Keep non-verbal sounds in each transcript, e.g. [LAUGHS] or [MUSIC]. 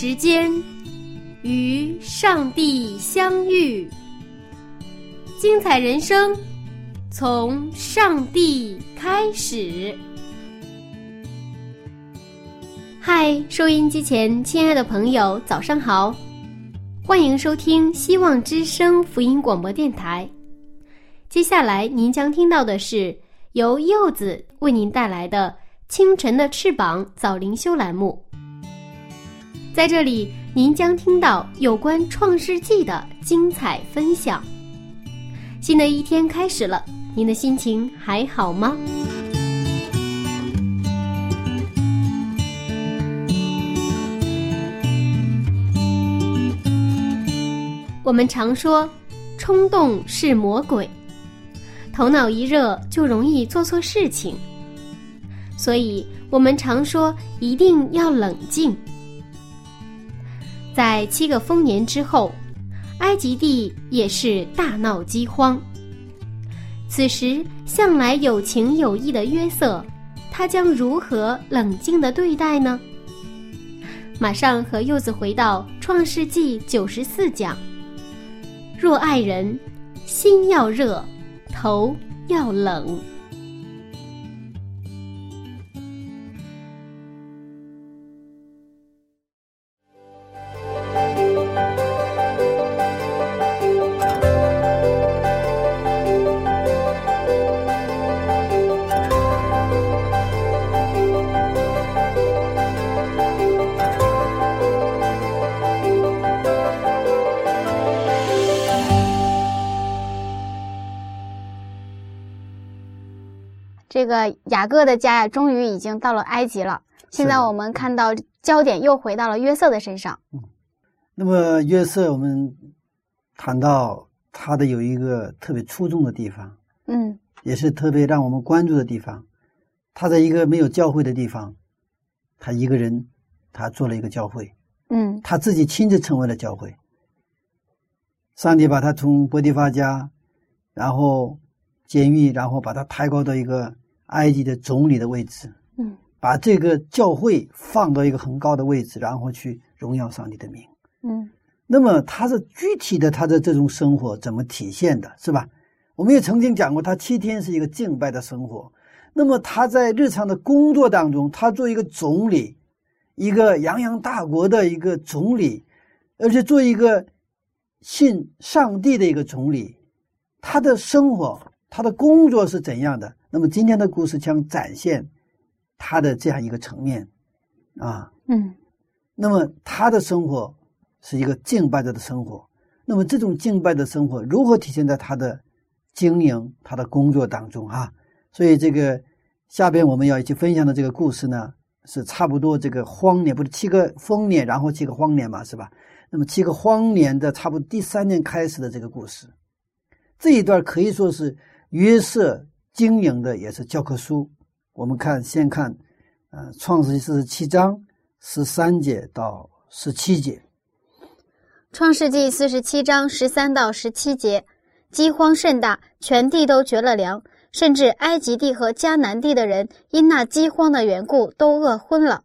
时间与上帝相遇，精彩人生从上帝开始。嗨，收音机前亲爱的朋友，早上好！欢迎收听希望之声福音广播电台。接下来您将听到的是由柚子为您带来的《清晨的翅膀》早灵修栏目。在这里，您将听到有关《创世纪》的精彩分享。新的一天开始了，您的心情还好吗？我们常说，冲动是魔鬼，头脑一热就容易做错事情，所以我们常说一定要冷静。在七个丰年之后，埃及地也是大闹饥荒。此时，向来有情有义的约瑟，他将如何冷静的对待呢？马上和柚子回到《创世纪》九十四讲。若爱人，心要热，头要冷。个雅各的家呀，终于已经到了埃及了。现在我们看到焦点又回到了约瑟的身上。嗯，那么约瑟，我们谈到他的有一个特别出众的地方，嗯，也是特别让我们关注的地方。他在一个没有教会的地方，他一个人，他做了一个教会，嗯，他自己亲自成为了教会。上帝把他从波提法家，然后监狱，然后把他抬高到一个埃及的总理的位置，嗯，把这个教会放到一个很高的位置，然后去荣耀上帝的名。嗯，那么他是具体的他的这种生活怎么体现的，是吧？我们也曾经讲过，他七天是一个敬拜的生活。那么他在日常的工作当中，他做一个总理，一个泱泱大国的一个总理，而且做一个信上帝的一个总理，他的生活、他的工作是怎样的？那么今天的故事将展现他的这样一个层面，啊，嗯，那么他的生活是一个敬拜者的生活。那么这种敬拜的生活如何体现在他的经营、他的工作当中啊？所以这个下边我们要一起分享的这个故事呢，是差不多这个荒年，不是七个丰年，然后七个荒年嘛，是吧？那么七个荒年的差不多第三年开始的这个故事，这一段可以说是约瑟经营的，也是教科书。我们看，先看，呃，《创世纪》四十七章十三节到十七节。《创世纪》四十七章十三到十七节，饥荒甚大，全地都绝了粮，甚至埃及地和迦南地的人因那饥荒的缘故都饿昏了。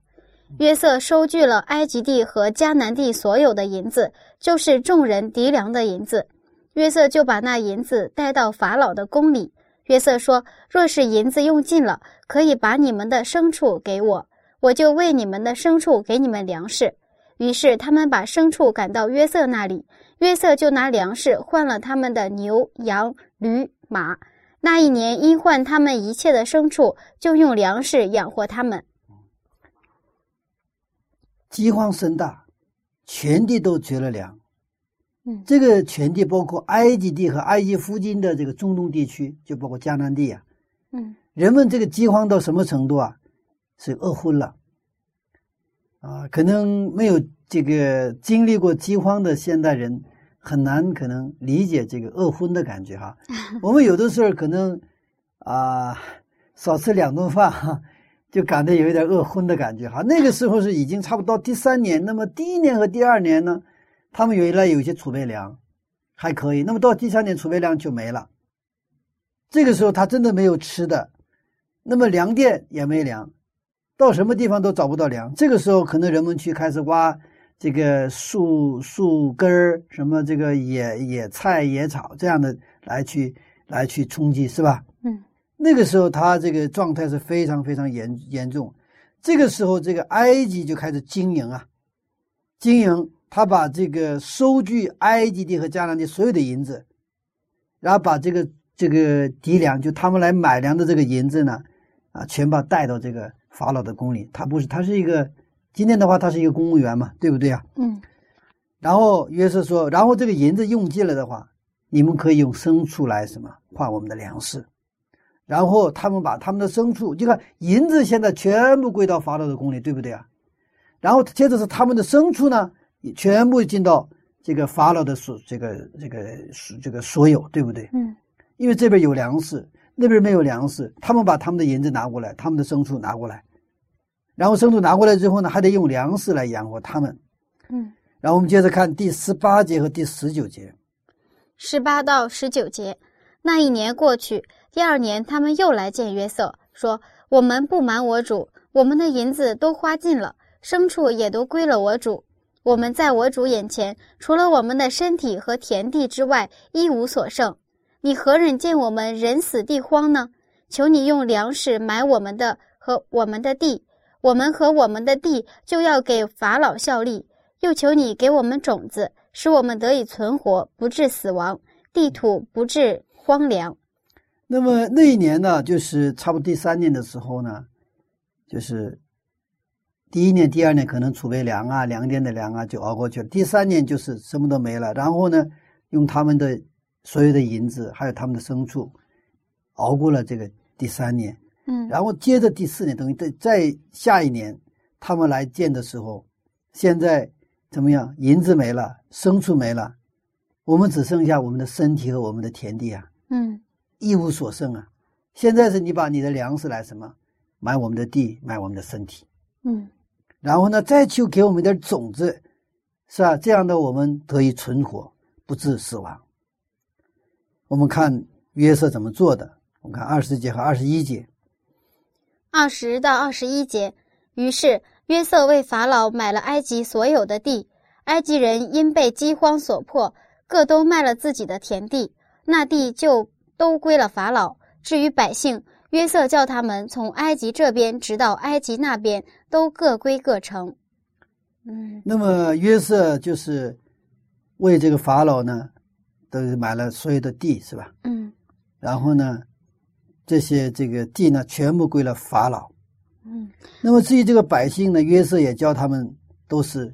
约瑟收据了埃及地和迦南地所有的银子，就是众人敌粮的银子。约瑟就把那银子带到法老的宫里。约瑟说：“若是银子用尽了，可以把你们的牲畜给我，我就为你们的牲畜给你们粮食。”于是他们把牲畜赶到约瑟那里，约瑟就拿粮食换了他们的牛、羊、驴、马。那一年因换他们一切的牲畜，就用粮食养活他们。饥荒甚大，全地都绝了粮，嗯这个全地包括埃及地和埃及附近的这个中东地区，就包括迦南地啊，嗯人们这个饥荒到什么程度啊？是饿昏了啊！可能没有这个经历过饥荒的现代人，很难可能理解这个饿昏的感觉哈。[LAUGHS] 我们有的时候可能啊，少吃两顿饭哈，就感觉有一点饿昏的感觉哈。那个时候是已经差不多第三年，那么第一年和第二年呢，他们原来有一些储备粮，还可以。那么到第三年储备粮就没了，这个时候他真的没有吃的。那么粮店也没粮，到什么地方都找不到粮。这个时候，可能人们去开始挖这个树树根儿，什么这个野野菜、野草这样的来去来去充饥，是吧？嗯。那个时候，他这个状态是非常非常严严重。这个时候，这个埃及就开始经营啊，经营，他把这个收据埃及地和迦南地所有的银子，然后把这个这个敌粮，就他们来买粮的这个银子呢。啊，全把带到这个法老的宫里。他不是，他是一个今天的话，他是一个公务员嘛，对不对啊？嗯。然后约瑟说：“然后这个银子用尽了的话，你们可以用牲畜来什么换我们的粮食。”然后他们把他们的牲畜，你看银子现在全部归到法老的宫里，对不对啊？然后接着是他们的牲畜呢，也全部进到这个法老的所这个这个这个所有，对不对？嗯。因为这边有粮食。那边没有粮食，他们把他们的银子拿过来，他们的牲畜拿过来，然后牲畜拿过来之后呢，还得用粮食来养活他们。嗯，然后我们接着看第十八节和第十九节。十八到十九节，那一年过去，第二年他们又来见约瑟，说：“我们不瞒我主，我们的银子都花尽了，牲畜也都归了我主。我们在我主眼前，除了我们的身体和田地之外，一无所剩。”你何忍见我们人死地荒呢？求你用粮食买我们的和我们的地，我们和我们的地就要给法老效力。又求你给我们种子，使我们得以存活，不致死亡，地土不致荒凉。那么那一年呢，就是差不多第三年的时候呢，就是第一年、第二年可能储备粮啊、粮店的粮啊就熬过去了，第三年就是什么都没了。然后呢，用他们的。所有的银子，还有他们的牲畜，熬过了这个第三年，嗯，然后接着第四年，等于在在下一年，他们来建的时候，现在怎么样？银子没了，牲畜没了，我们只剩下我们的身体和我们的田地啊，嗯，一无所剩啊。现在是你把你的粮食来什么买我们的地，买我们的身体，嗯，然后呢，再去给我们点种子，是吧？这样的我们得以存活，不致死亡。我们看约瑟怎么做的。我们看二十节和二十一节，二十到二十一节。于是约瑟为法老买了埃及所有的地，埃及人因被饥荒所迫，各都卖了自己的田地，那地就都归了法老。至于百姓，约瑟叫他们从埃及这边直到埃及那边，都各归各城。嗯，那么约瑟就是为这个法老呢。都是买了所有的地，是吧？嗯，然后呢，这些这个地呢，全部归了法老。嗯，那么至于这个百姓呢，约瑟也叫他们都是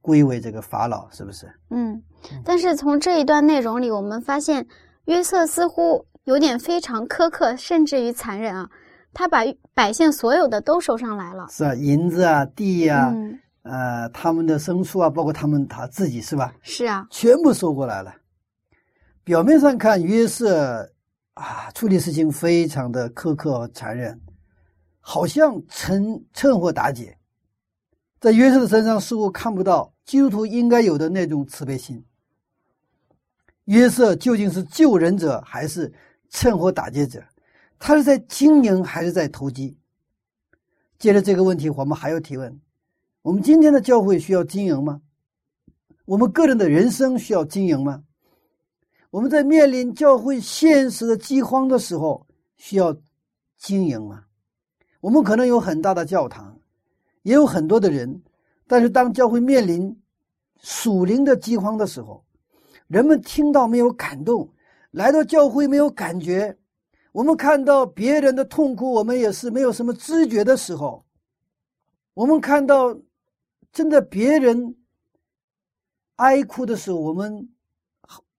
归为这个法老，是不是？嗯，但是从这一段内容里，我们发现约瑟似乎有点非常苛刻，甚至于残忍啊！他把百姓所有的都收上来了，是啊，银子啊，地呀，嗯，呃，他们的牲畜啊，包括他们他自己，是吧？是啊，全部收过来了。表面上看，约瑟啊处理事情非常的苛刻和残忍，好像趁趁火打劫。在约瑟的身上似乎看不到基督徒应该有的那种慈悲心。约瑟究竟是救人者还是趁火打劫者？他是在经营还是在投机？接着这个问题，我们还要提问：我们今天的教会需要经营吗？我们个人的人生需要经营吗？我们在面临教会现实的饥荒的时候，需要经营吗？我们可能有很大的教堂，也有很多的人，但是当教会面临属灵的饥荒的时候，人们听到没有感动，来到教会没有感觉，我们看到别人的痛苦，我们也是没有什么知觉的时候，我们看到真的别人哀哭的时候，我们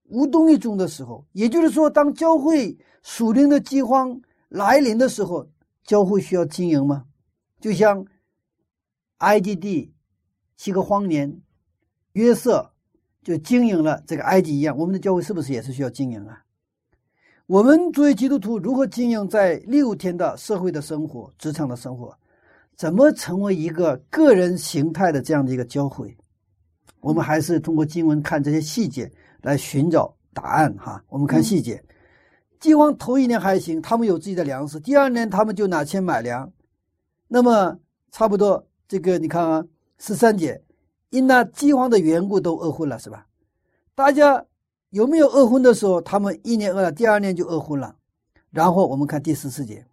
无动于衷的时候，也就是说，当教会属灵的饥荒来临的时候，教会需要经营吗？就像埃及地七个荒年，约瑟就经营了这个埃及一样，我们的教会是不是也是需要经营啊？我们作为基督徒，如何经营在六天的社会的生活、职场的生活？怎么成为一个个人形态的这样的一个教会？我们还是通过经文看这些细节。来寻找答案哈，我们看细节。饥荒头一年还行，他们有自己的粮食。第二年他们就拿钱买粮，那么差不多这个你看啊，十三节，因那饥荒的缘故都饿昏了，是吧？大家有没有饿昏的时候？他们一年饿了，第二年就饿昏了。然后我们看第十四节，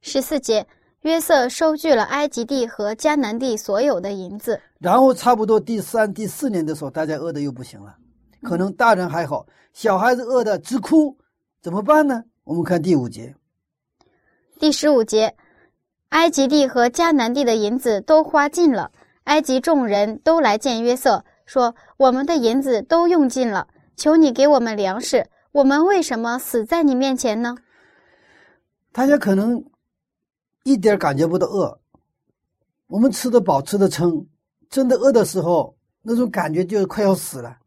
十四节，约瑟收据了埃及地和迦南地所有的银子。然后差不多第三、第四年的时候，大家饿的又不行了。可能大人还好，小孩子饿的直哭，怎么办呢？我们看第五节，第十五节，埃及地和迦南地的银子都花尽了，埃及众人都来见约瑟，说：“我们的银子都用尽了，求你给我们粮食。我们为什么死在你面前呢？”大家可能一点感觉不到饿，我们吃得饱，吃得撑，真的饿的时候，那种感觉就快要死了。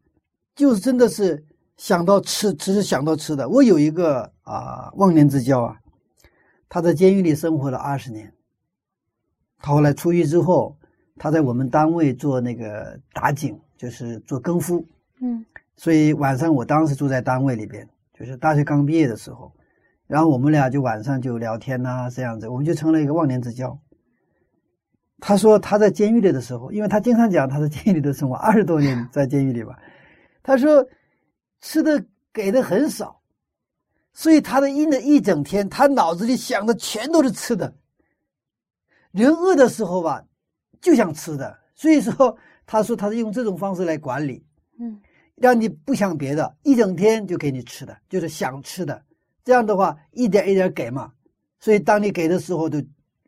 就是真的是想到吃，只是想到吃的。我有一个啊忘年之交啊，他在监狱里生活了二十年。他后来出狱之后，他在我们单位做那个打井，就是做更夫。嗯，所以晚上我当时住在单位里边，就是大学刚毕业的时候，然后我们俩就晚上就聊天呐，这样子，我们就成了一个忘年之交。他说他在监狱里的时候，因为他经常讲他在监狱里的生活，二十多年在监狱里吧。他说：“吃的给的很少，所以他的一的一整天，他脑子里想的全都是吃的。人饿的时候吧，就想吃的。所以说，他说他是用这种方式来管理，嗯，让你不想别的，一整天就给你吃的，就是想吃的。这样的话，一点一点给嘛。所以当你给的时候，就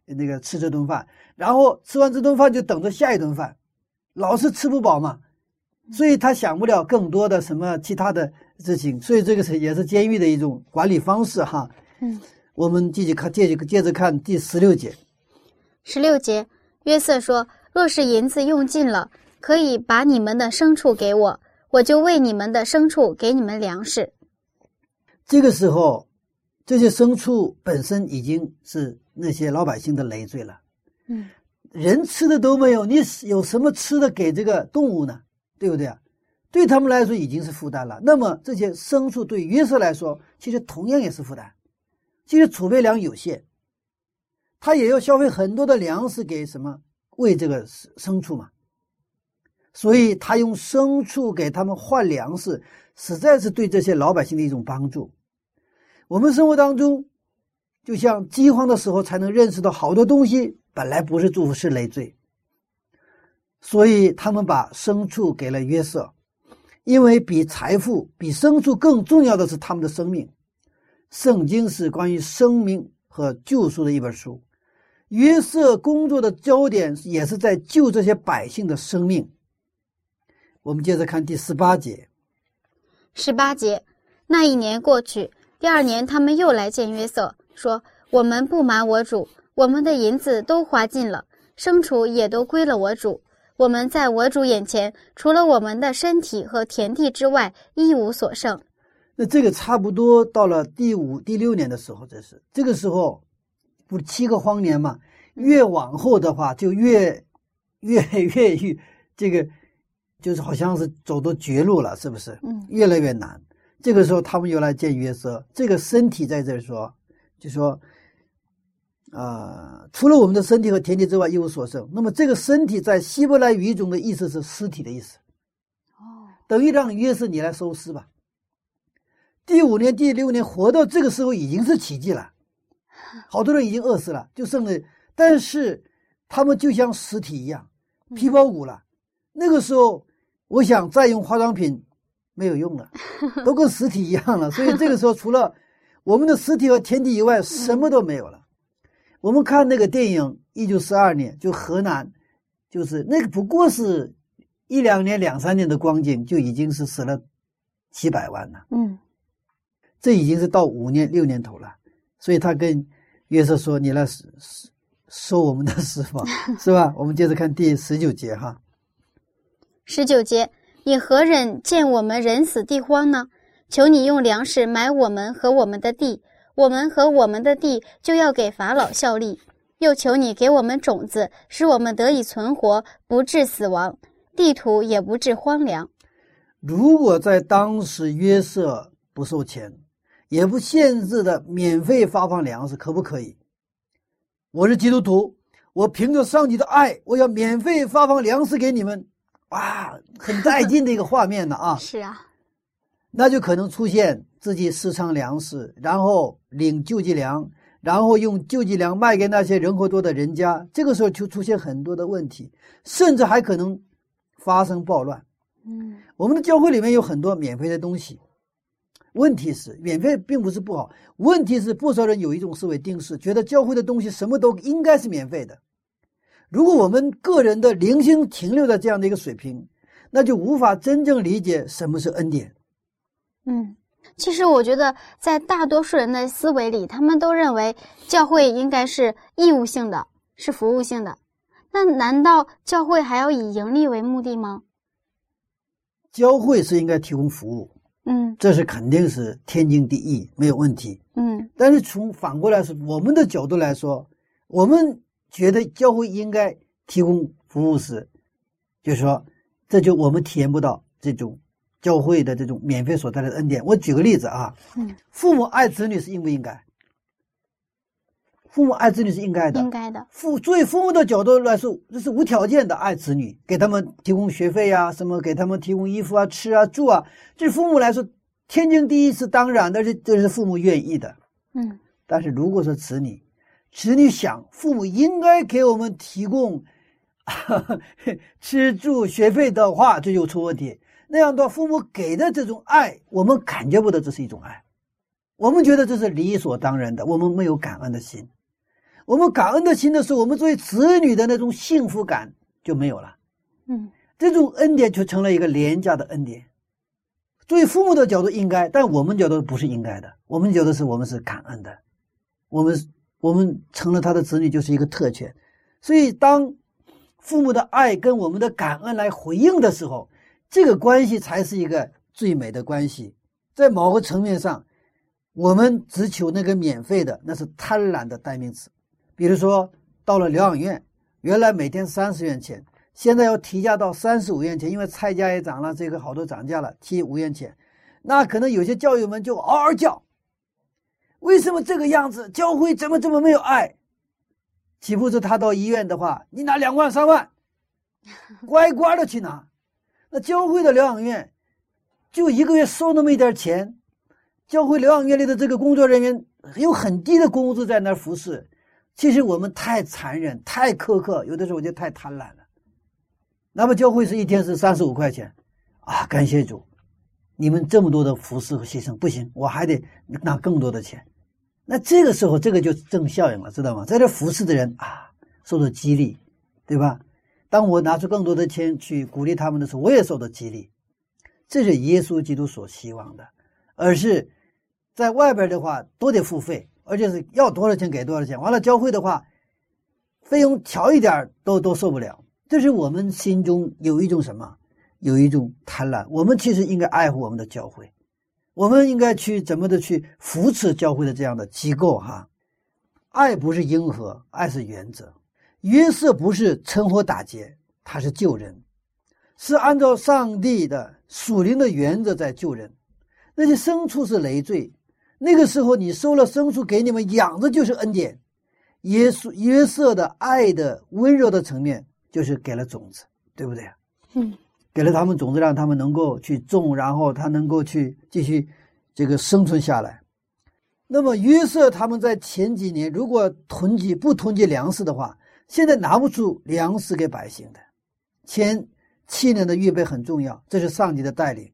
那个吃这顿饭，然后吃完这顿饭就等着下一顿饭，老是吃不饱嘛。”所以他想不了更多的什么其他的事情，所以这个是也是监狱的一种管理方式哈。嗯，我们继续看，接着接着看第十六节。十六节，约瑟说：“若是银子用尽了，可以把你们的牲畜给我，我就喂你们的牲畜给你们粮食。”这个时候，这些牲畜本身已经是那些老百姓的累赘了。嗯，人吃的都没有，你有什么吃的给这个动物呢？对不对啊？对他们来说已经是负担了。那么这些牲畜对约瑟来说，其实同样也是负担。其实储备粮有限，他也要消费很多的粮食给什么喂这个牲牲畜嘛。所以他用牲畜给他们换粮食，实在是对这些老百姓的一种帮助。我们生活当中，就像饥荒的时候，才能认识到好多东西本来不是祝福，是累赘。所以他们把牲畜给了约瑟，因为比财富、比牲畜更重要的是他们的生命。圣经是关于生命和救赎的一本书，约瑟工作的焦点也是在救这些百姓的生命。我们接着看第十八节。十八节，那一年过去，第二年他们又来见约瑟，说：“我们不瞒我主，我们的银子都花尽了，牲畜也都归了我主。”我们在我主眼前，除了我们的身体和田地之外，一无所剩。那这个差不多到了第五、第六年的时候，这是这个时候，不七个荒年嘛？越往后的话，就越越越越这个，就是好像是走到绝路了，是不是？嗯，越来越难。这个时候，他们又来见约瑟，这个身体在这儿说，就说。啊，除了我们的身体和田地之外，一无所剩。那么，这个身体在希伯来语中的意思是尸体的意思。哦，等于让约瑟你来收尸吧。第五年、第六年活到这个时候已经是奇迹了，好多人已经饿死了，就剩了。但是他们就像尸体一样，皮包骨了。那个时候，我想再用化妆品没有用了，都跟 [LAUGHS] 实体一样了。所以这个时候，除了我们的实体和天地以外，什么都没有了。我们看那个电影，一九四二年，就河南，就是那个不过是一两年、两三年的光景，就已经是死了几百万了。嗯这已经是到五年六年头了，所以他跟约瑟说：“你来收收我们的尸吧，是吧？”我们接着看第十九节哈。十九节，你何忍见我们人死地荒呢？求你用粮食买我们和我们的地，我们和我们的地就要给法老效力。又求你给我们种子，使我们得以存活，不致死亡，地土也不致荒凉。如果在当时约瑟不收钱，也不限制的免费发放粮食，可不可以？我是基督徒，我凭着上帝的爱，我要免费发放粮食给你们，哇，很带劲的一个画面呢啊！[LAUGHS] 是啊，那就可能出现自己私藏粮食，然后领救济粮，然后用救济粮卖给那些人口多的人家，这个时候就出现很多的问题，甚至还可能发生暴乱。嗯我们的教会里面有很多免费的东西，问题是免费并不是不好，问题是不少人有一种思维定式，觉得教会的东西什么都应该是免费的。如果我们个人的灵性停留在这样的一个水平，那就无法真正理解什么是恩典。嗯。其实我觉得，在大多数人的思维里，他们都认为教会应该是义务性的，是服务性的。那难道教会还要以盈利为目的吗？教会是应该提供服务，嗯这是肯定是天经地义，没有问题。嗯但是从反过来说，我们的角度来说，我们觉得教会应该提供服务时，就是说，这就我们体验不到这种教会的这种免费所带来的恩典。我举个例子啊，嗯，父母爱子女是应不应该？父母爱子女是应该的，应该的。父作为父母的角度来说，这是无条件的爱子女，给他们提供学费呀、什么给他们提供衣服啊、吃啊、住啊，这父母来说天经地义是当然的，这这是父母愿意的。嗯但是如果说子女，子女想父母应该给我们提供 [LAUGHS] 吃住学费的话，这就出问题。那样的话，父母给的这种爱，我们感觉不到这是一种爱，我们觉得这是理所当然的，我们没有感恩的心。我们感恩的心的时候，我们作为子女的那种幸福感就没有了。嗯这种恩典就成了一个廉价的恩典。作为父母的角度应该，但我们角度不是应该的。我们觉得是我们是感恩的，我们我们成了他的子女就是一个特权。所以，当父母的爱跟我们的感恩来回应的时候，这个关系才是一个最美的关系。在某个层面上，我们只求那个免费的，那是贪婪的代名词。比如说，到了疗养院，原来每天三十元钱，现在要提价到三十五元钱，因为菜价也涨了，这个好多涨价了，提五元钱。那可能有些教友们就嗷嗷叫：为什么这个样子？教会怎么这么没有爱？岂不是他到医院的话，你拿两万三万，[LAUGHS] 乖乖的去拿。那教会的疗养院就一个月收那么一点钱，教会疗养院里的这个工作人员有很低的工资在那儿服侍。其实我们太残忍、太苛刻，有的时候我就太贪婪了。那么教会是一天是三十五块钱，啊，感谢主，你们这么多的服侍和牺牲，不行，我还得拿更多的钱。那这个时候，这个就正效应了，知道吗？在这服侍的人啊，受到激励，对吧？当我拿出更多的钱去鼓励他们的时候，我也受到激励。这是耶稣基督所希望的，而是在外边的话都得付费，而且是要多少钱给多少钱。完了，教会的话，费用调一点都都受不了。这是我们心中有一种什么？有一种贪婪。我们其实应该爱护我们的教会，我们应该去怎么的去扶持教会的这样的机构哈。爱不是迎合，爱是原则。约瑟不是趁火打劫，他是救人，是按照上帝的属灵的原则在救人。那些牲畜是累赘，那个时候你收了牲畜给你们养着就是恩典。耶稣约瑟的爱的温柔的层面，就是给了种子，对不对？嗯，给了他们种子，让他们能够去种，然后他能够去继续这个生存下来。那么约瑟他们在前几年如果囤积不囤积粮食的话，现在拿不出粮食给百姓的。前七年的预备很重要，这是上帝的带领。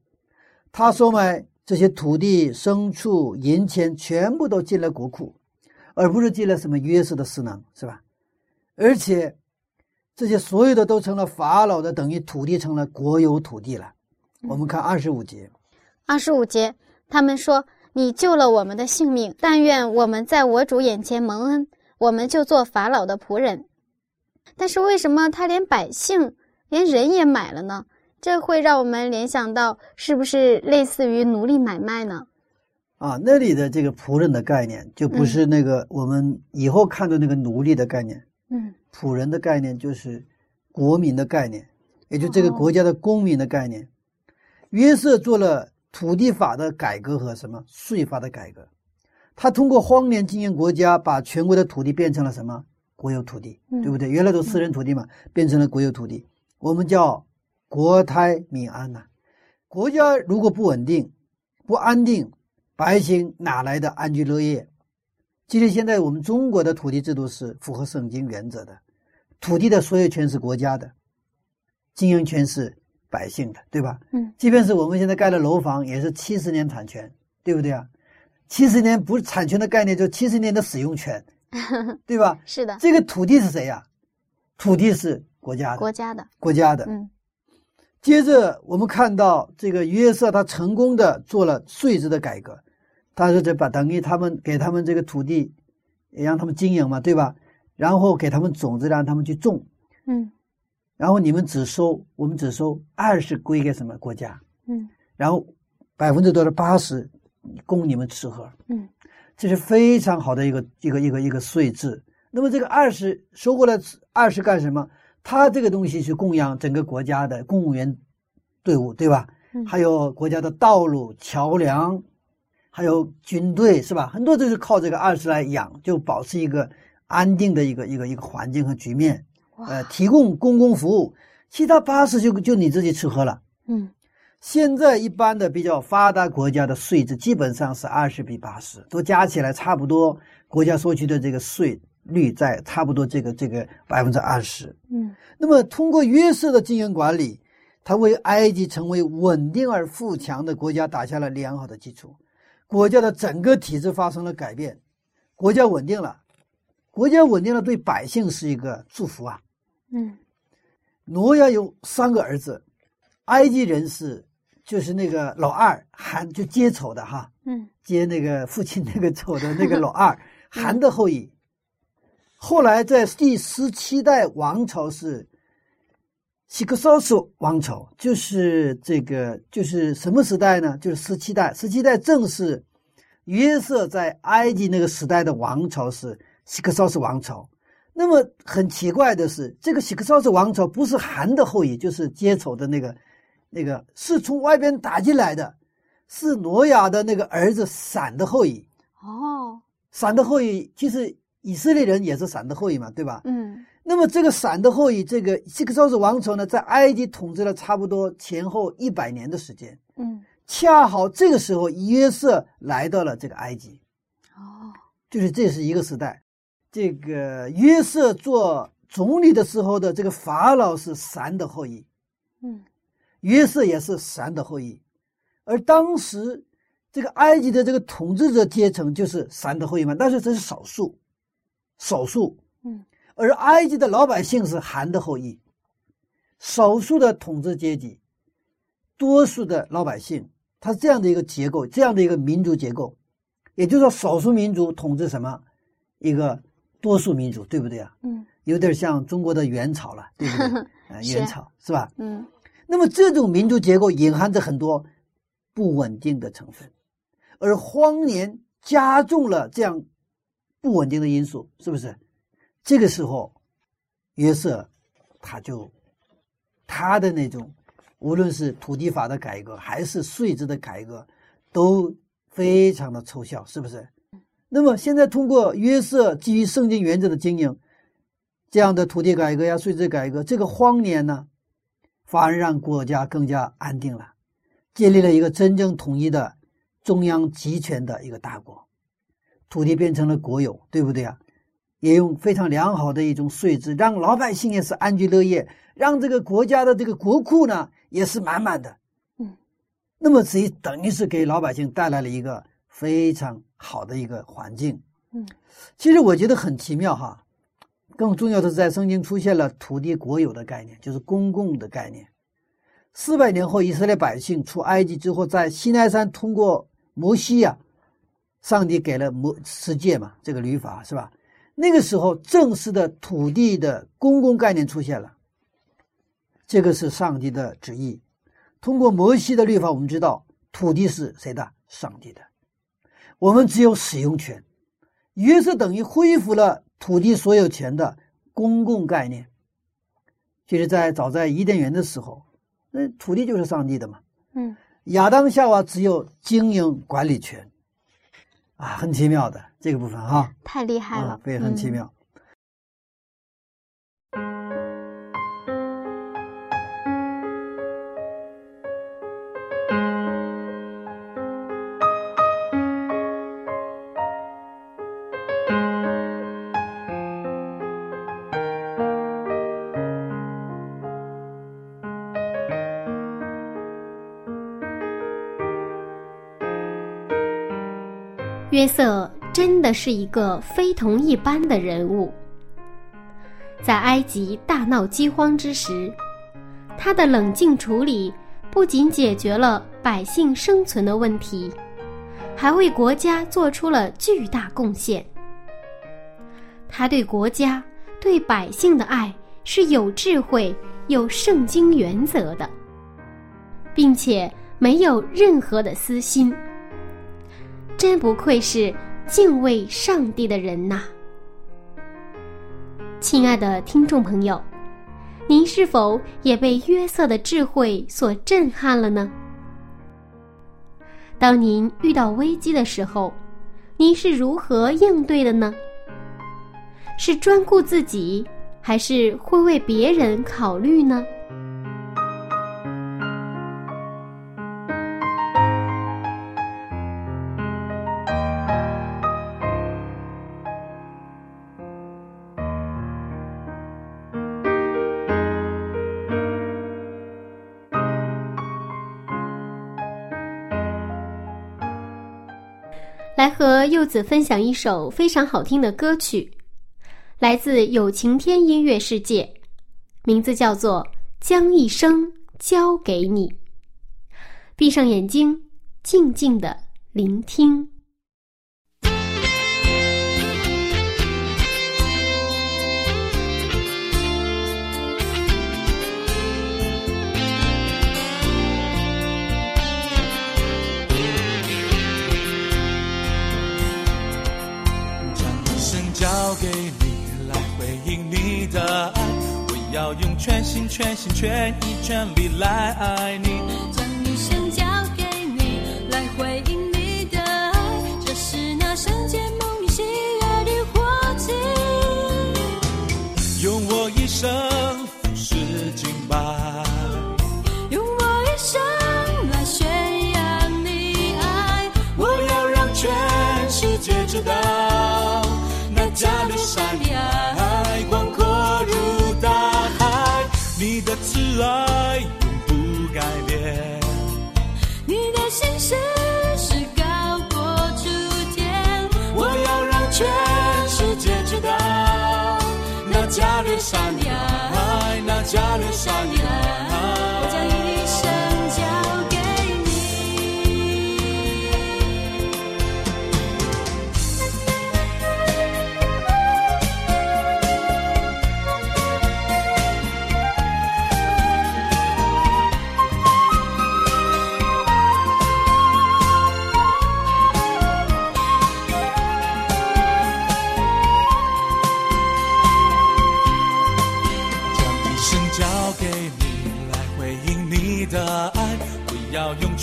他收买这些土地、牲畜、银钱，全部都进了国库，而不是进了什么约瑟的私囊，是吧？而且这些所有的都成了法老的，等于土地成了国有土地了。我们看二十五节，二十五节，他们说：“你救了我们的性命，但愿我们在我主眼前蒙恩，我们就做法老的仆人。”但是为什么他连百姓、连人也买了呢？这会让我们联想到，是不是类似于奴隶买卖呢？啊，那里的这个仆人的概念，就不是那个我们以后看到那个奴隶的概念。嗯，仆人的概念就是国民的概念，也就这个国家的公民的概念。约瑟做了土地法的改革和什么税法的改革，他通过荒年经营国家，把全国的土地变成了什么国有土地，对不对？原来都私人土地嘛，变成了国有土地。我们叫国泰民安呐。国家如果不稳定、不安定。百姓哪来的安居乐业？其实现在我们中国的土地制度是符合圣经原则的，土地的所有权是国家的，经营权是百姓的，对吧？嗯，即便是我们现在盖的楼房，也是七十年产权，对不对啊？七十年不是产权的概念，就七十年的使用权，[LAUGHS] 对吧？是的，这个土地是谁呀？土地是国家的，国家的，国家的。嗯。接着我们看到这个约瑟，他成功的做了税制的改革。他说：“这把等于他们给他们这个土地，也让他们经营嘛，对吧？然后给他们种子，让他们去种。嗯，然后你们只收，我们只收二十归给什么国家？嗯，然后百分之多少八十供你们吃喝。嗯，这是非常好的一个一个一个一个税制。那么这个二十收过来二十干什么？他这个东西是供养整个国家的公务员队伍，对吧？还有国家的道路桥梁。”还有军队是吧？很多都是靠这个二十来养，就保持一个安定的一个一个一个环境和局面，呃，提供公共服务。其他八十就就你自己吃喝了。嗯，现在一般的比较发达国家的税制基本上是二十比八十，都加起来差不多，国家收取的这个税率在差不多这个这个百分之二十。嗯，那么通过约瑟的经营管理，他为埃及成为稳定而富强的国家打下了良好的基础。国家的整个体制发生了改变，国家稳定了，国家稳定了，对百姓是一个祝福啊。嗯，挪亚有三个儿子，埃及人是就是那个老二韩就接丑的哈，嗯，[LAUGHS] 接那个父亲那个丑的那个 [LAUGHS] 老二韩的后裔。后来在第十七代王朝是。希克索斯王朝就是这个，就是什么时代呢？就是十七代。十七代正是约瑟在埃及那个时代的王朝是希克绍斯王朝。那么很奇怪的是，这个希克绍斯王朝不是韩的后裔，就是接丑的那个，那个是从外边打进来的，是挪亚的那个儿子闪的后裔。哦，闪的后裔，其实以色列人也是闪的后裔嘛，对吧？嗯。那么这个闪的后裔，这个希克绍斯王朝呢，在埃及统治了差不多前后一百年的时间。嗯，恰好这个时候约瑟来到了这个埃及。哦，就是这是一个时代。这个约瑟做总理的时候的这个法老是闪的后裔。嗯，约瑟也是闪的后裔，而当时这个埃及的这个统治者阶层就是闪的后裔嘛，但是这是少数，少数。嗯。而埃及的老百姓是韩的后裔，少数的统治阶级，多数的老百姓，它是这样的一个结构，这样的一个民族结构，也就是说，少数民族统治什么？一个多数民族，对不对啊？嗯，有点像中国的元朝了，对不对？[LAUGHS] 啊，元朝是吧？嗯，那么这种民族结构隐含着很多不稳定的成分，而荒年加重了这样不稳定的因素，是不是？这个时候，约瑟他就他的那种，无论是土地法的改革还是税制的改革，都非常的抽象，是不是？那么现在通过约瑟基于圣经原则的经营，这样的土地改革呀、税制改革，这个荒年呢，反而让国家更加安定了，建立了一个真正统一的中央集权的一个大国，土地变成了国有，对不对啊？也用非常良好的一种税制，让老百姓也是安居乐业，让这个国家的这个国库呢也是满满的。嗯，那么这等于是给老百姓带来了一个非常好的一个环境。嗯，其实我觉得很奇妙哈。更重要的是，在圣经出现了土地国有的概念，就是公共的概念。四百年后，以色列百姓出埃及之后，在西奈山通过摩西呀，上帝给了摩十诫嘛，这个律法是吧？那个时候，正式的土地的公共概念出现了。这个是上帝的旨意。通过摩西的律法，我们知道土地是谁的？上帝的。我们只有使用权。约瑟等于恢复了土地所有权的公共概念。就是在早在伊甸园的时候，那土地就是上帝的嘛。嗯，亚当夏娃只有经营管理权。啊，很奇妙的这个部分哈，太厉害了，对，很奇妙。约瑟真的是一个非同一般的人物。在埃及大闹饥荒之时，他的冷静处理不仅解决了百姓生存的问题，还为国家做出了巨大贡献。他对国家、对百姓的爱是有智慧、有圣经原则的，并且没有任何的私心。真不愧是敬畏上帝的人呐！亲爱的听众朋友，您是否也被约瑟的智慧所震撼了呢？当您遇到危机的时候，您是如何应对的呢？是专顾自己，还是会为别人考虑呢？柚子分享一首非常好听的歌曲，来自有晴天音乐世界，名字叫做《将一生交给你》。闭上眼睛，静静的聆听。要用全心全心全意全力来爱你。将一生交给你来回来永不改变。你的心事是高过诸天，我要让全世界知道，那加利山海，那加略山海，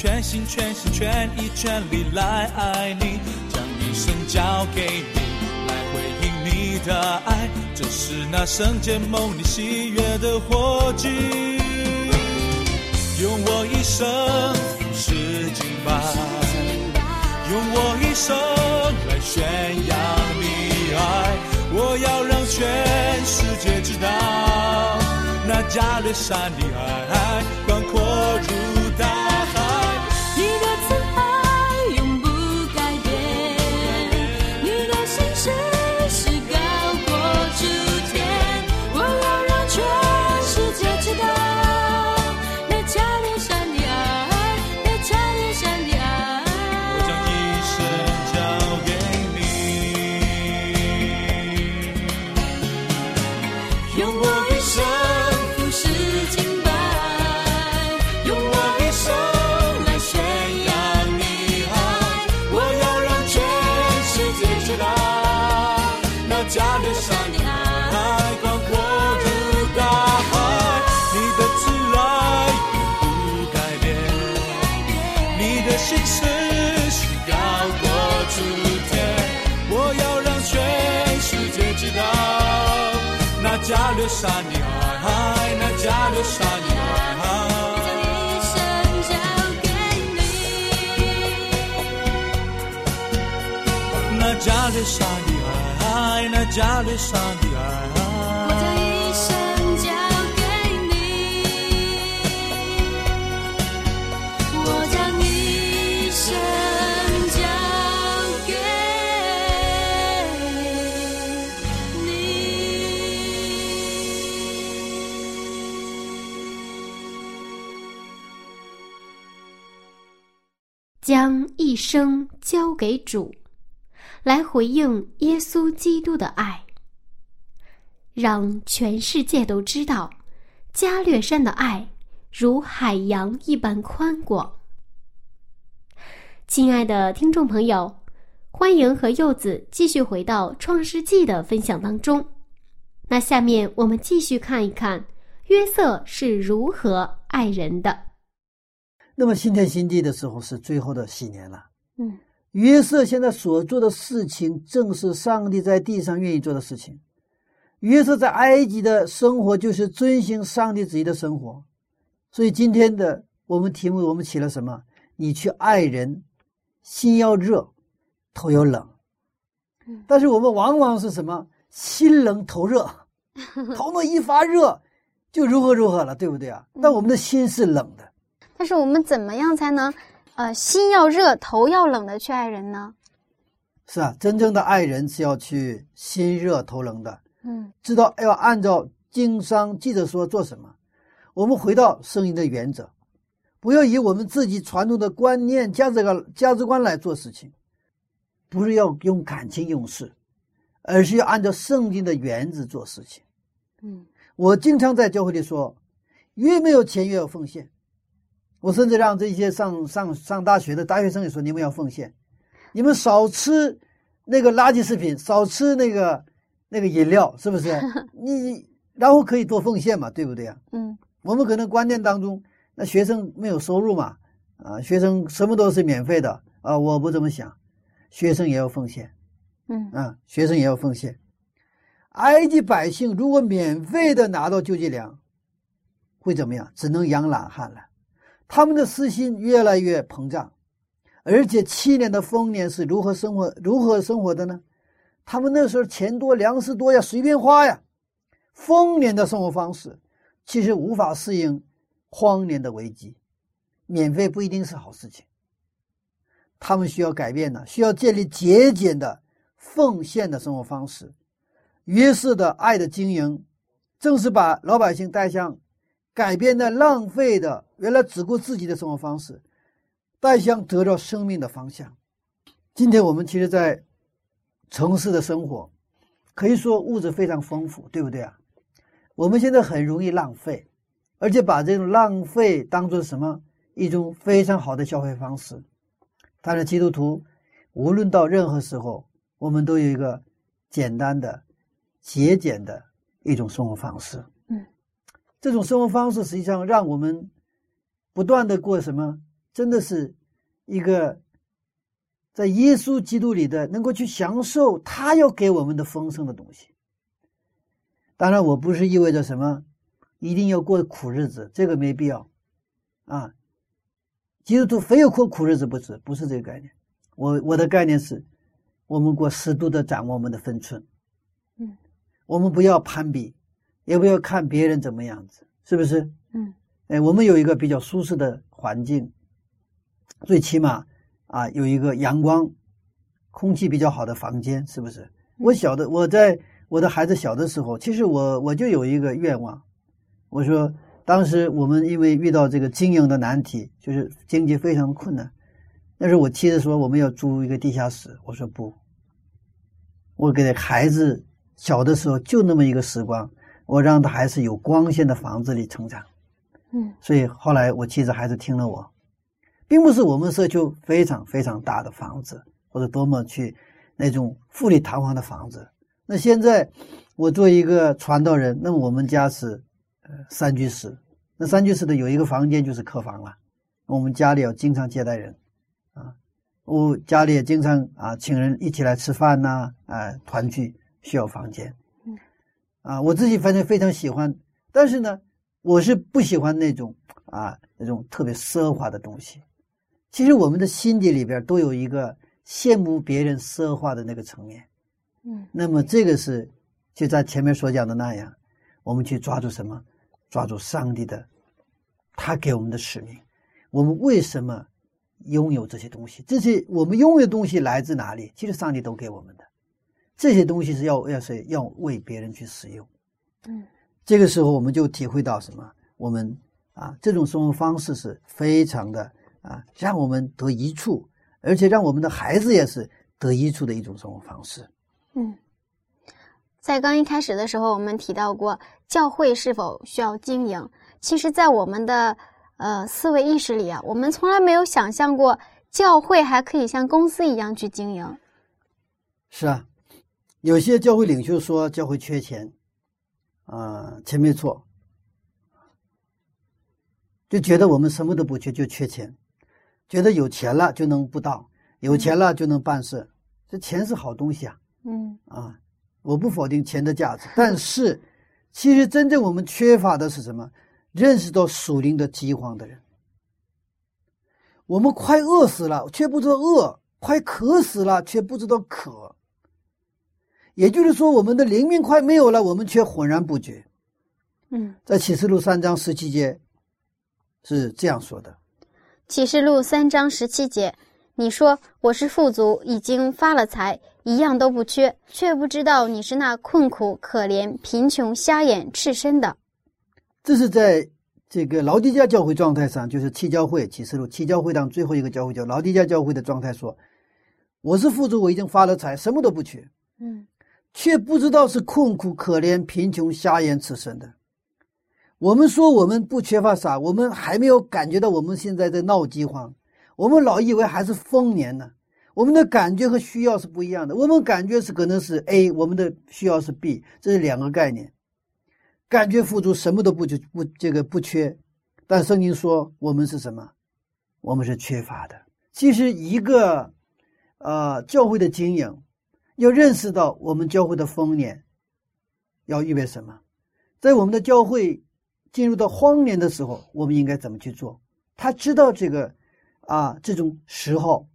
全心全心全意全力来爱你，将一生交给你，来回应你的爱，这是那圣洁梦里喜悦的火炬。用我一生是敬拜，用我一生来宣扬你爱，我要让全世界知道，那加勒山的爱广阔如那加略山的爱，那加略山的爱。一生交给你。那加略山的爱，那加略将一生交给主，来回应耶稣基督的爱，让全世界都知道加略山的爱如海洋一般宽广。亲爱的听众朋友，欢迎和柚子继续回到《创世纪》的分享当中。那下面我们继续看一看约瑟是如何爱人的。那么新天新地的时候是最后的喜年了。嗯，约瑟现在所做的事情，正是上帝在地上愿意做的事情。约瑟在埃及的生活就是遵循上帝旨意的生活，所以今天的我们题目我们起了什么？你去爱人，心要热，头要冷。但是我们往往是什么？心冷头热，[LAUGHS] 头脑一发热就如何如何了，对不对啊？但我们的心是冷的。但是我们怎么样才能，呃，心要热，头要冷的去爱人呢？是啊，真正的爱人是要去心热头冷的，嗯知道要按照经商记者说做什么。我们回到圣经的原则，不要以我们自己传统的观念、价值观、价值观来做事情，不是要用感情用事，而是要按照圣经的原则做事情。嗯我经常在教会里说，越没有钱越要奉献。我甚至让这些上上上大学的大学生也说，你们要奉献，你们少吃那个垃圾食品，少吃那个那个饮料，是不是？[LAUGHS] 你然后可以多奉献嘛，对不对啊？嗯我们可能观念当中，那学生没有收入嘛，啊，学生什么都是免费的啊，我不这么想，学生也要奉献。嗯啊，学生也要奉献。埃及百姓如果免费的拿到救济粮，会怎么样？只能养懒汉了。他们的私心越来越膨胀，而且七年的丰年是如何生活？如何生活的呢？他们那时候钱多，粮食多呀，随便花呀。丰年的生活方式其实无法适应荒年的危机，免费不一定是好事情。他们需要改变呢，需要建立节俭的奉献的生活方式。约瑟的爱的经营，正是把老百姓带向改变的浪费的原来只顾自己的生活方式，但想得到生命的方向。今天我们其实，在城市的生活，可以说物质非常丰富，对不对啊？我们现在很容易浪费，而且把这种浪费当做什么一种非常好的消费方式。但是基督徒，无论到任何时候，我们都有一个简单的、节俭的一种生活方式。嗯，这种生活方式实际上让我们不断的过什么？真的是一个在耶稣基督里的，能够去享受他要给我们的丰盛的东西。当然，我不是意味着什么一定要过苦日子，这个没必要啊。基督徒非要过苦日子不是，不是这个概念。我我的概念是，我们过适度的掌握我们的分寸。嗯，我们不要攀比，也不要看别人怎么样子，是不是？嗯，哎，我们有一个比较舒适的环境，最起码啊有一个阳光、空气比较好的房间，是不是？我小的我在我的孩子小的时候，其实我我就有一个愿望，我说当时我们因为遇到这个经营的难题，就是经济非常困难，那时候我妻子说我们要租一个地下室，我说不，我给孩子小的时候就那么一个时光，我让他还是有光线的房子里成长。嗯所以后来我妻子还是听了我，并不是我们社区非常非常大的房子，或者多么去那种富丽堂皇的房子，那现在我做一个传道人，那么我们家是呃三居室，那三居室的有一个房间就是客房了。我们家里要经常接待人，啊，我家里也经常啊请人一起来吃饭呐、啊，团聚需要房间。啊，我自己反正非常喜欢，但是呢，我是不喜欢那种啊那种特别奢华的东西。其实我们的心底里边都有一个羡慕别人奢华的那个层面。嗯，那么这个是就在前面所讲的那样，我们去抓住什么？抓住上帝的，他给我们的使命。我们为什么拥有这些东西？这些我们拥有的东西来自哪里？其实上帝都给我们的。这些东西是要要是要为别人去使用。嗯，这个时候我们就体会到什么？我们啊，这种生活方式是非常的啊，让我们得益处，而且让我们的孩子也是得益处的一种生活方式。嗯，在刚一开始的时候，我们提到过教会是否需要经营。其实，在我们的呃思维意识里啊，我们从来没有想象过教会还可以像公司一样去经营。是啊，有些教会领袖说教会缺钱，啊、钱没错，就觉得我们什么都不缺，就缺钱，觉得有钱了就能布道，有钱了就能办事，这钱是好东西啊。嗯啊，我不否定钱的价值，但是其实真正我们缺乏的是什么？认识到属灵的饥荒的人。我们快饿死了，却不知道饿；快渴死了，却不知道渴。也就是说，我们的灵命快没有了，我们却浑然不觉。嗯，在启示录三章十七节是这样说的：启示录三章十七节，你说我是富足，已经发了财，一样都不缺，却不知道你是那困苦、可怜、贫穷、瞎眼、赤身的。这是在这个劳迪加教会状态上，就是七教会启示录七教会当最后一个教会叫劳迪加教会的状态说：“我是富足，我已经发了财，什么都不缺，嗯却不知道是困苦、可怜、贫穷、瞎眼、此生的。”我们说我们不缺乏啥，我们还没有感觉到我们现在在闹饥荒，我们老以为还是丰年呢。我们的感觉和需要是不一样的，我们感觉是可能是 A，我们的需要是 B，这是两个概念。感觉富足，什么都不缺不这个不缺，但圣经说我们是什么？我们是缺乏的。其实一个呃教会的经营，要认识到我们教会的丰年，要预备什么？在我们的教会进入到荒年的时候，我们应该怎么去做？他知道这个啊这种时候，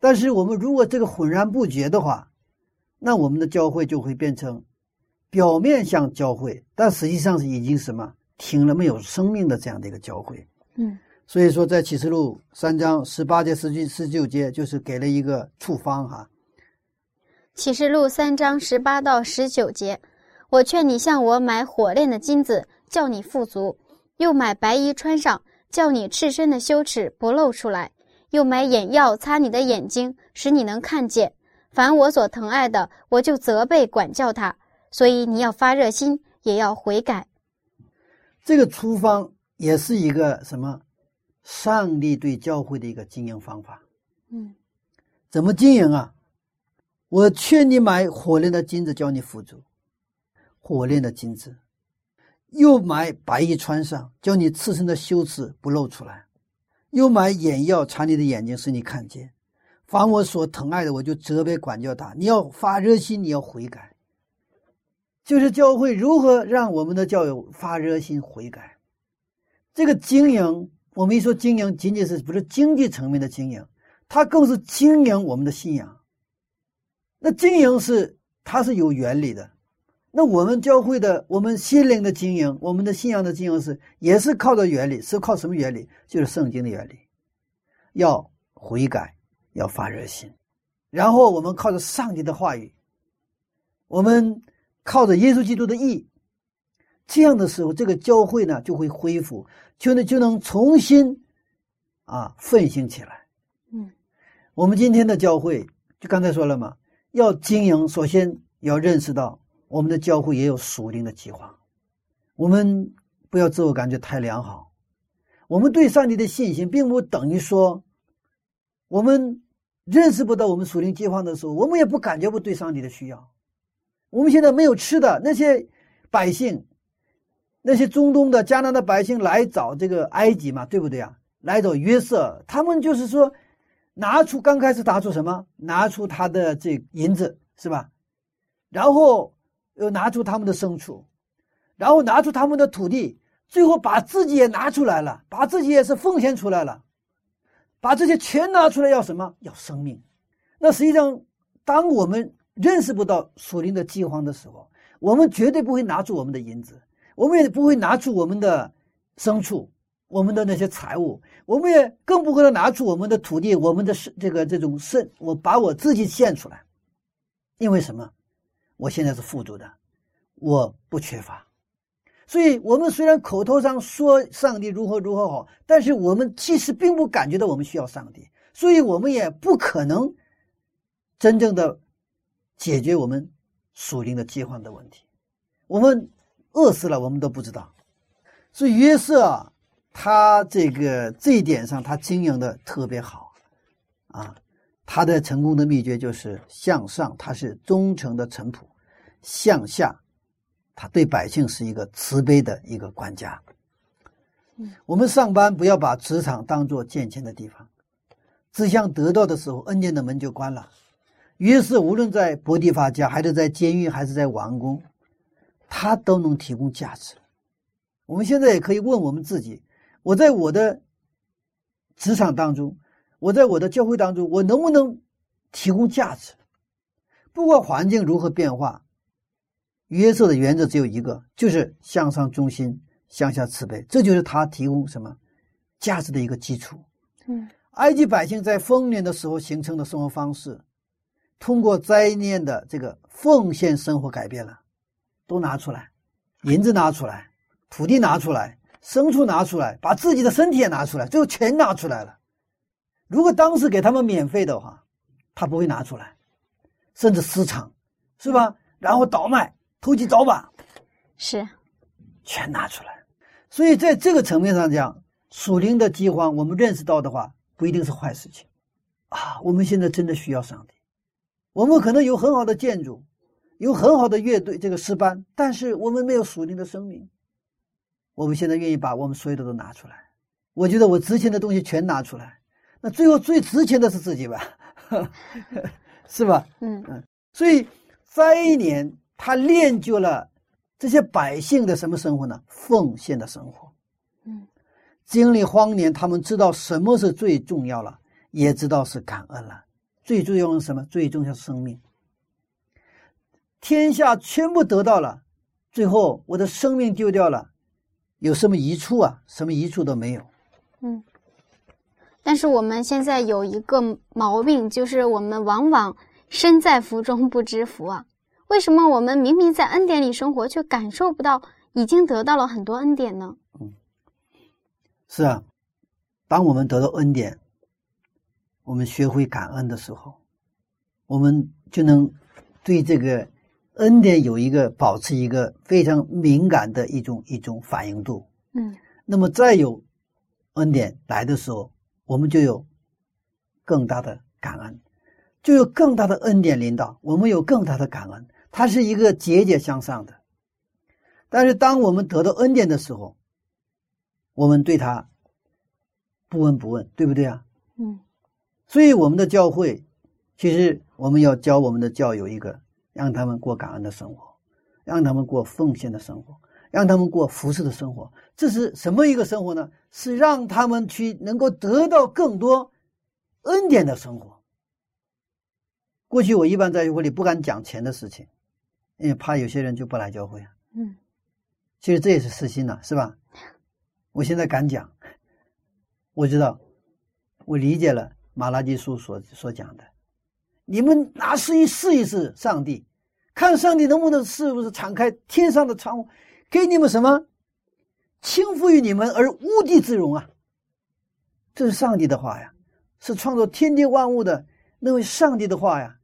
但是我们如果这个浑然不觉的话，那我们的教会就会变成。表面像教会，但实际上是已经什么停了没有生命的这样的一个教会。嗯所以说，在启示录三章十八节、十九、十九节，就是给了一个处方哈。启示录三章十八到十九节，我劝你向我买火炼的金子，叫你富足；又买白衣穿上，叫你赤身的羞耻不露出来；又买眼药擦你的眼睛，使你能看见。凡我所疼爱的，我就责备管教他。所以你要发热心，也要悔改。这个处方也是一个什么？上帝对教会的一个经营方法。嗯怎么经营啊？我劝你买火炼的金子，叫你富足；火炼的金子，又买白衣穿上，叫你赤身的羞耻不露出来；又买眼药擦你的眼睛，使你看见。凡我所疼爱的，我就责备管教他。你要发热心，你要悔改。就是教会如何让我们的教友发热心悔改。这个经营，我们一说经营，仅仅是不是经济层面的经营，它更是经营我们的信仰。那经营是它是有原理的。那我们教会的，我们心灵的经营，我们的信仰的经营是也是靠着原理，是靠什么原理？就是圣经的原理，要悔改，要发热心，然后我们靠着上帝的话语，我们。靠着耶稣基督的义，这样的时候，这个教会呢就会恢复，就能就能重新啊奋兴起来。嗯，我们今天的教会就刚才说了嘛，要经营，首先要认识到我们的教会也有属灵的计划。我们不要自我感觉太良好，我们对上帝的信心，并不等于说我们认识不到我们属灵计划的时候，我们也不感觉不对上帝的需要。我们现在没有吃的，那些百姓，那些中东的迦南的百姓来找这个埃及嘛，对不对啊？来找约瑟，他们就是说，拿出刚开始拿出什么？拿出他的这银子是吧？然后又拿出他们的牲畜，然后拿出他们的土地，最后把自己也拿出来了，把自己也是奉献出来了，把这些全拿出来要什么？要生命。那实际上，当我们认识不到属灵的饥荒的时候，我们绝对不会拿出我们的银子，我们也不会拿出我们的牲畜，我们的那些财物，我们也更不可能拿出我们的土地，我们的这个这种肾，我把我自己献出来，因为什么？我现在是富足的，我不缺乏，所以我们虽然口头上说上帝如何如何好，但是我们其实并不感觉到我们需要上帝，所以我们也不可能真正的解决我们属灵的饥荒的问题。我们饿死了，我们都不知道。所以约瑟啊，他这个这一点上，他经营的特别好啊。他的成功的秘诀就是向上，他是忠诚的臣仆；向下，他对百姓是一个慈悲的一个管家。我们上班不要把职场当做见钱的地方，只想得到的时候，恩典的门就关了。于是无论在伯蒂法家，还是在监狱，还是在王宫，他都能提供价值。我们现在也可以问我们自己：我在我的职场当中，我在我的教会当中，我能不能提供价值？不管环境如何变化，约瑟的原则只有一个，就是向上忠心，向下慈悲，这就是他提供什么价值的一个基础。嗯，埃及百姓在丰年的时候形成的生活方式，通过灾年的这个奉献生活改变了，都拿出来，银子拿出来，土地拿出来，牲畜拿出来，把自己的身体也拿出来，最后全拿出来了。如果当时给他们免费的话，他不会拿出来，甚至私藏，是吧？然后倒卖、投机倒把，是，全拿出来。所以在这个层面上讲，属灵的饥荒，我们认识到的话，不一定是坏事情啊。我们现在真的需要上帝，我们可能有很好的建筑，有很好的乐队这个诗班，但是我们没有属灵的生命。我们现在愿意把我们所有的都拿出来，我觉得我值钱的东西全拿出来，那最后最值钱的是自己吧，[LAUGHS] 是吧？嗯嗯所以灾年他练就了这些百姓的什么生活呢？奉献的生活。嗯，经历荒年，他们知道什么是最重要了，也知道是感恩了。最重要的是什么？最重要是生命。天下全部得到了，最后我的生命丢掉了，有什么益处啊？什么益处都没有。嗯。但是我们现在有一个毛病，就是我们往往身在福中不知福啊。为什么我们明明在恩典里生活，却感受不到已经得到了很多恩典呢？嗯是啊，当我们得到恩典，我们学会感恩的时候，我们就能对这个恩典有一个保持一个非常敏感的一种一种反应度。嗯那么再有恩典来的时候，我们就有更大的感恩，就有更大的恩典领导，我们有更大的感恩，它是一个节节向上的。但是当我们得到恩典的时候，我们对他不闻不问，对不对啊？嗯所以我们的教会，其实我们要教我们的教友一个，让他们过感恩的生活，让他们过奉献的生活，让他们过服侍的生活。这是什么一个生活呢？是让他们去能够得到更多恩典的生活。过去我一般在教会里不敢讲钱的事情，因为怕有些人就不来教会啊。嗯其实这也是私心呐，是吧？我现在敢讲，我知道，我理解了马拉基书所所讲的，你们拿试一试一试上帝，看上帝能不能是不是敞开天上的窗户，给你们什么，倾覆于你们而无地自容啊！这是上帝的话呀，是创造天地万物的那位上帝的话呀。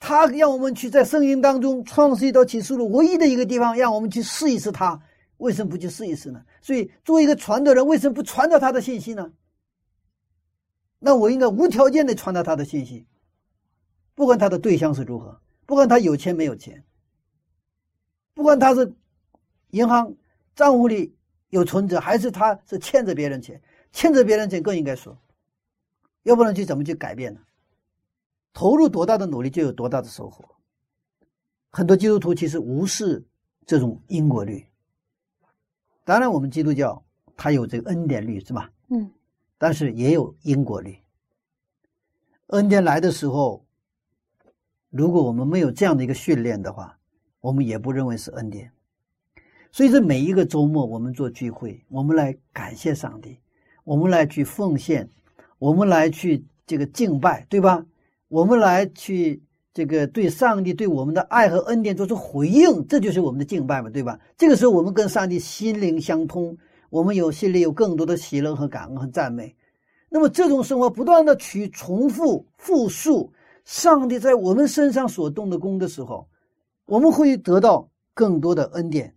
他让我们去在圣经当中创世一到启示录唯一的一个地方，让我们去试一试他，为什么不去试一试呢？所以，作为一个传道人，为什么不传达他的信息呢？那我应该无条件的传达他的信息，不管他的对象是如何，不管他有钱没有钱，不管他是银行账户里有存折，还是他是欠着别人钱，欠着别人钱更应该说，要不然去怎么去改变呢？投入多大的努力，就有多大的收获。很多基督徒其实无视这种因果律。当然，我们基督教它有这个恩典律，是吧？嗯，但是也有因果律。恩典来的时候，如果我们没有这样的一个训练的话，我们也不认为是恩典。所以，这每一个周末我们做聚会，我们来感谢上帝，我们来去奉献，我们来去这个敬拜，对吧？我们来去这个对上帝对我们的爱和恩典做出回应，这就是我们的敬拜嘛，对吧？这个时候我们跟上帝心灵相通，我们有心里有更多的喜乐和感恩和赞美。那么这种生活不断的去重复复述上帝在我们身上所动的功的时候，我们会得到更多的恩典。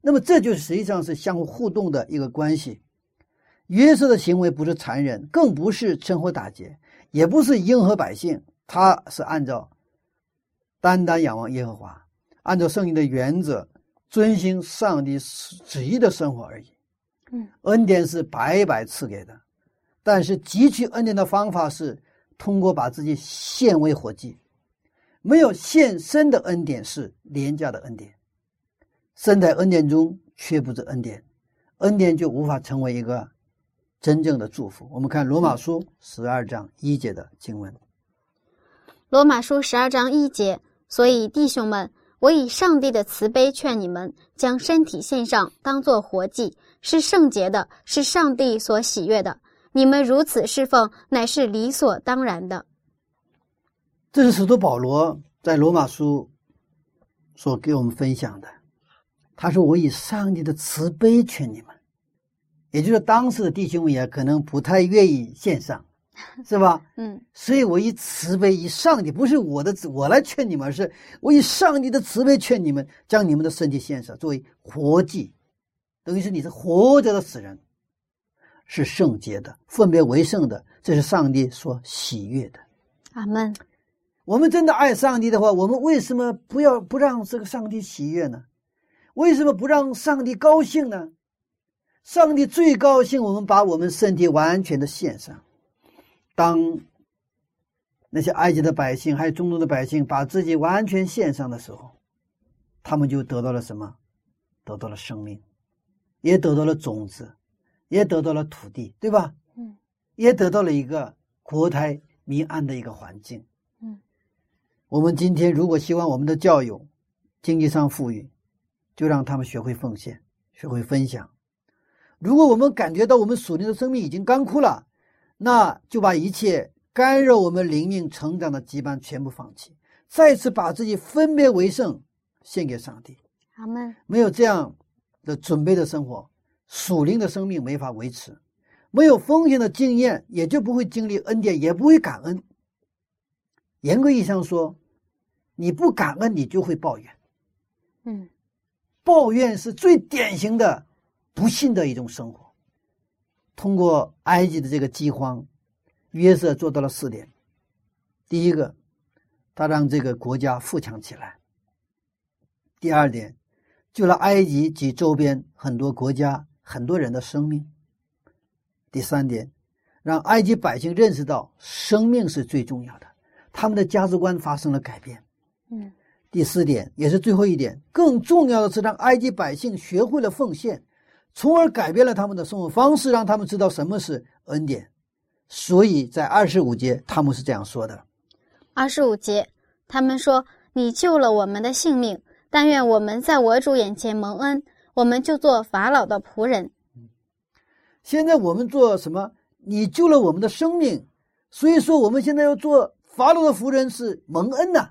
那么这就是实际上是相互互动的一个关系。约瑟的行为不是残忍，更不是趁火打劫，也不是迎合百姓，他是按照单单仰望耶和华，按照圣经的原则，遵循上帝旨意的生活而已。嗯，恩典是白白赐给的，但是汲取恩典的方法是通过把自己献为活祭。没有献身的恩典是廉价的恩典，身在恩典中却不知恩典，恩典就无法成为一个真正的祝福。我们看罗马书十二章一节的经文。罗马书十二章一节，所以弟兄们，我以上帝的慈悲劝你们，将身体献上，当作活祭，是圣洁的，是上帝所喜悦的。你们如此侍奉，乃是理所当然的。这是使徒保罗在罗马书所给我们分享的。他说：“我以上帝的慈悲劝你们。”也就是当时的弟兄们也可能不太愿意献上，[LAUGHS] 是吧？嗯所以我以慈悲，以上帝不是我的我来劝你们，而是我以上帝的慈悲劝你们，将你们的身体献上，作为活祭，等于是你是活着的死人，是圣洁的，分别为圣的，这是上帝所喜悦的。阿门。我们真的爱上帝的话，我们为什么不要不让这个上帝喜悦呢？为什么不让上帝高兴呢？上帝最高兴，我们把我们身体完全的献上。当那些埃及的百姓还有中东的百姓把自己完全献上的时候，他们就得到了什么？得到了生命，也得到了种子，也得到了土地，对吧？嗯，也得到了一个国泰民安的一个环境。嗯，我们今天如果希望我们的教友经济上富裕，就让他们学会奉献，学会分享。如果我们感觉到我们属灵的生命已经干枯了，那就把一切干扰我们灵命成长的羁绊全部放弃，再次把自己分别为圣，献给上帝。阿门。没有这样的准备的生活，属灵的生命没法维持；没有奉献的经验，也就不会经历恩典，也不会感恩。严格意义上说，你不感恩，你就会抱怨。嗯抱怨是最典型的不幸的一种生活。通过埃及的这个饥荒，约瑟做到了四点：第一个，他让这个国家富强起来；第二点，救了埃及及周边很多国家很多人的生命；第三点，让埃及百姓认识到生命是最重要的，他们的价值观发生了改变。嗯第四点也是最后一点，更重要的是让埃及百姓学会了奉献，从而改变了他们的生活方式，让他们知道什么是恩典。所以在二十五节，他们是这样说的：二十五节，他们说：“你救了我们的性命，但愿我们在我主眼前蒙恩，我们就做法老的仆人。现在我们做什么？你救了我们的生命，所以说我们现在要做法老的仆人是蒙恩呐、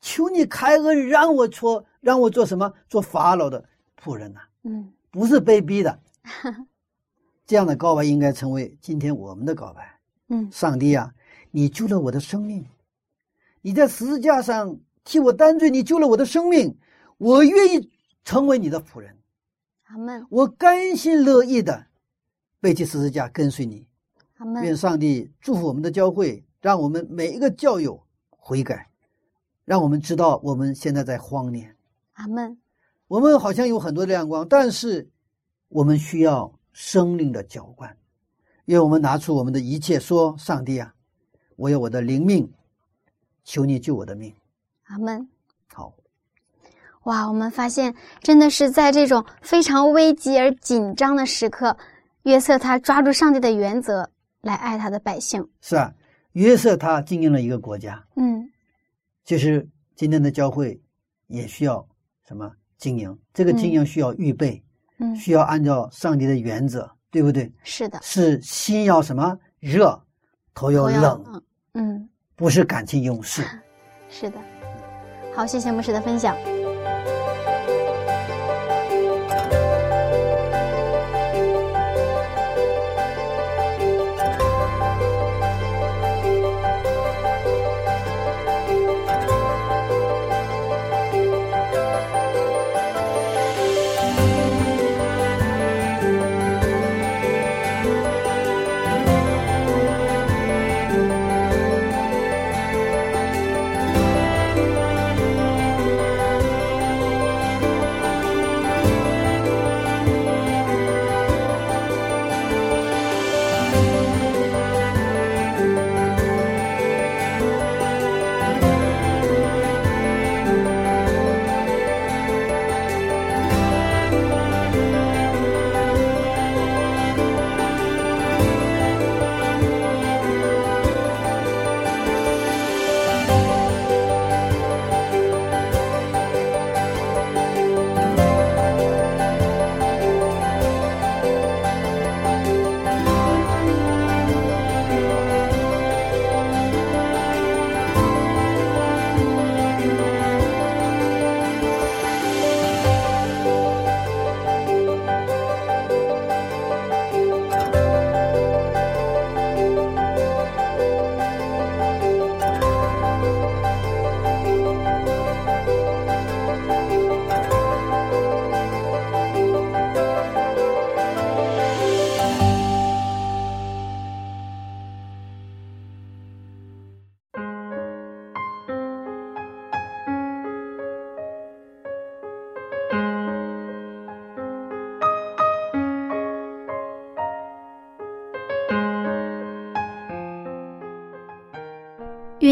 求你开恩，让我做，让我做什么？做法老的仆人呐、”嗯不是被逼的。[LAUGHS] 这样的告白应该成为今天我们的告白。嗯上帝啊，你救了我的生命，你在十字架上替我担罪，你救了我的生命，我愿意成为你的仆人，阿门我甘心乐意的背起十字架跟随你。愿阿门。愿上帝祝福我们的教会，让我们每一个教友悔改，让我们知道我们现在在荒年。阿门。我们好像有很多亮光，但是我们需要生命的浇灌，因为我们拿出我们的一切，说：“上帝啊，我有我的灵命，求你救我的命。阿门。”好，哇，我们发现真的是在这种非常危急而紧张的时刻，约瑟他抓住上帝的原则来爱他的百姓。是啊，约瑟他经营了一个国家，嗯，其实今天的教会也需要什么经营？这个经营需要预备，嗯，需要按照上帝的原则，对不对？是的，是心要什么热，头要冷嗯，不是感情用事。[LAUGHS] 是的。好，谢谢牧师的分享。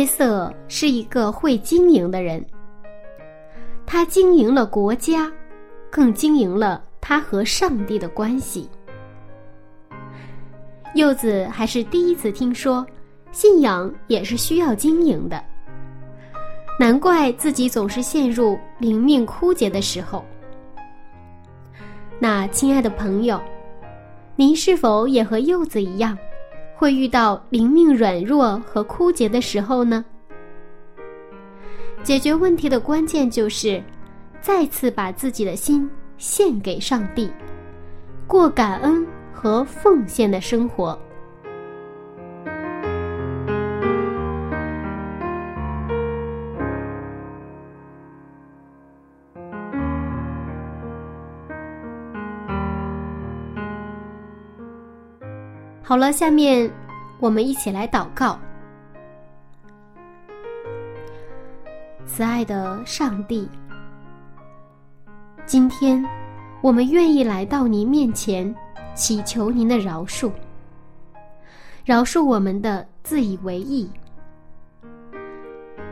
约瑟是一个会经营的人，他经营了国家，更经营了他和上帝的关系。柚子还是第一次听说，信仰也是需要经营的。难怪自己总是陷入灵命枯竭的时候。那亲爱的朋友，您是否也和柚子一样？会遇到灵命软弱和枯竭的时候呢？解决问题的关键就是再次把自己的心献给上帝，过感恩和奉献的生活。好了，下面我们一起来祷告。慈爱的上帝，今天我们愿意来到您面前，祈求您的饶恕，饶恕我们的自以为意。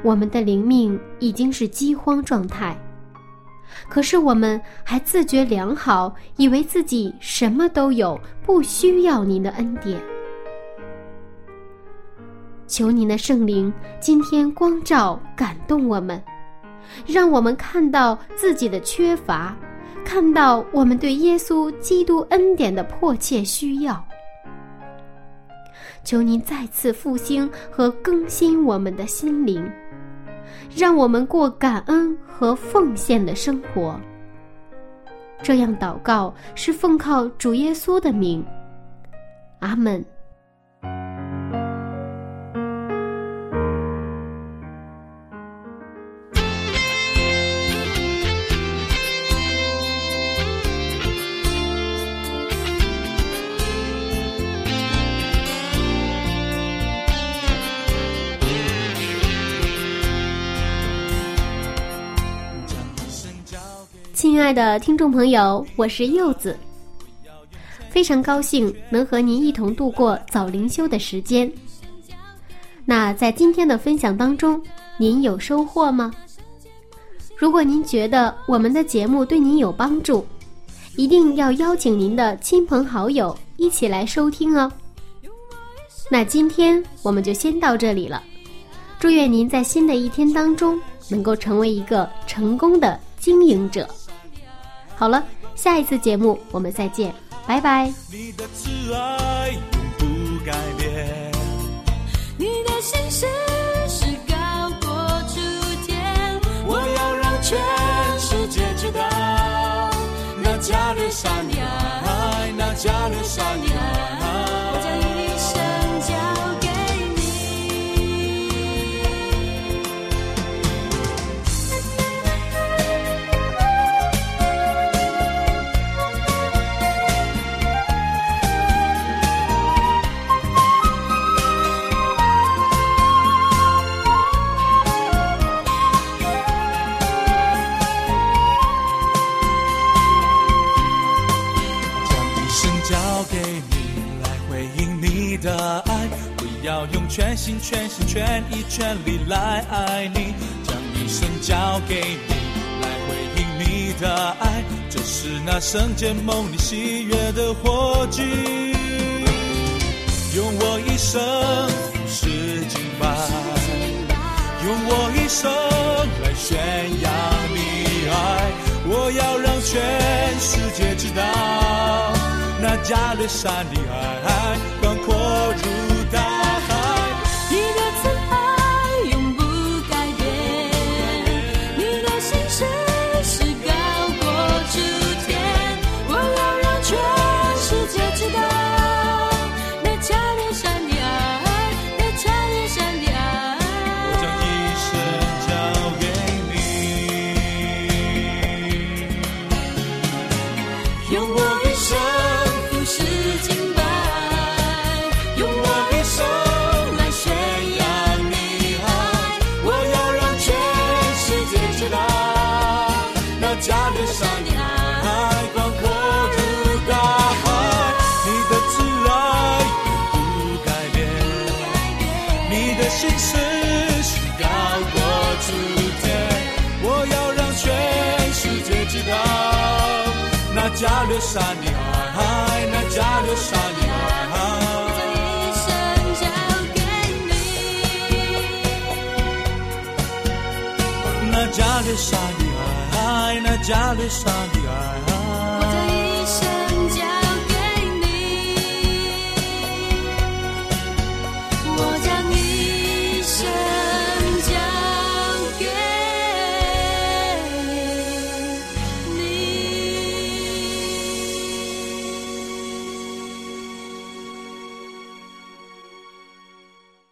我们的灵命已经是饥荒状态，可是我们还自觉良好，以为自己什么都有，不需要您的恩典。求您的圣灵今天光照、感动我们，让我们看到自己的缺乏，看到我们对耶稣基督恩典的迫切需要。求您再次复兴和更新我们的心灵，让我们过感恩和奉献的生活。这样祷告是奉靠主耶稣的名，阿门。亲爱的听众朋友，我是柚子，非常高兴能和您一同度过早灵修的时间。那在今天的分享当中，您有收获吗？如果您觉得我们的节目对您有帮助，一定要邀请您的亲朋好友一起来收听哦。那今天我们就先到这里了，祝愿您在新的一天当中能够成为一个成功的经营者。好了，下一次节目我们再见，拜拜。你的挚爱永不改变。你的心事是高过诸天，我要让全世界知道，那加略沙你爱，那加略沙你的爱。我要用全心全心全意全力来爱你，将一生交给你，来回应你的爱。这是那圣洁梦里喜悦的火炬，用我一生服侍敬拜，用我一生来宣扬你爱。我要让全世界知道，那加勒山的海广阔如那加勒山的爱，那加勒山的爱。一生交给你。那加略山的爱，那加略山的爱。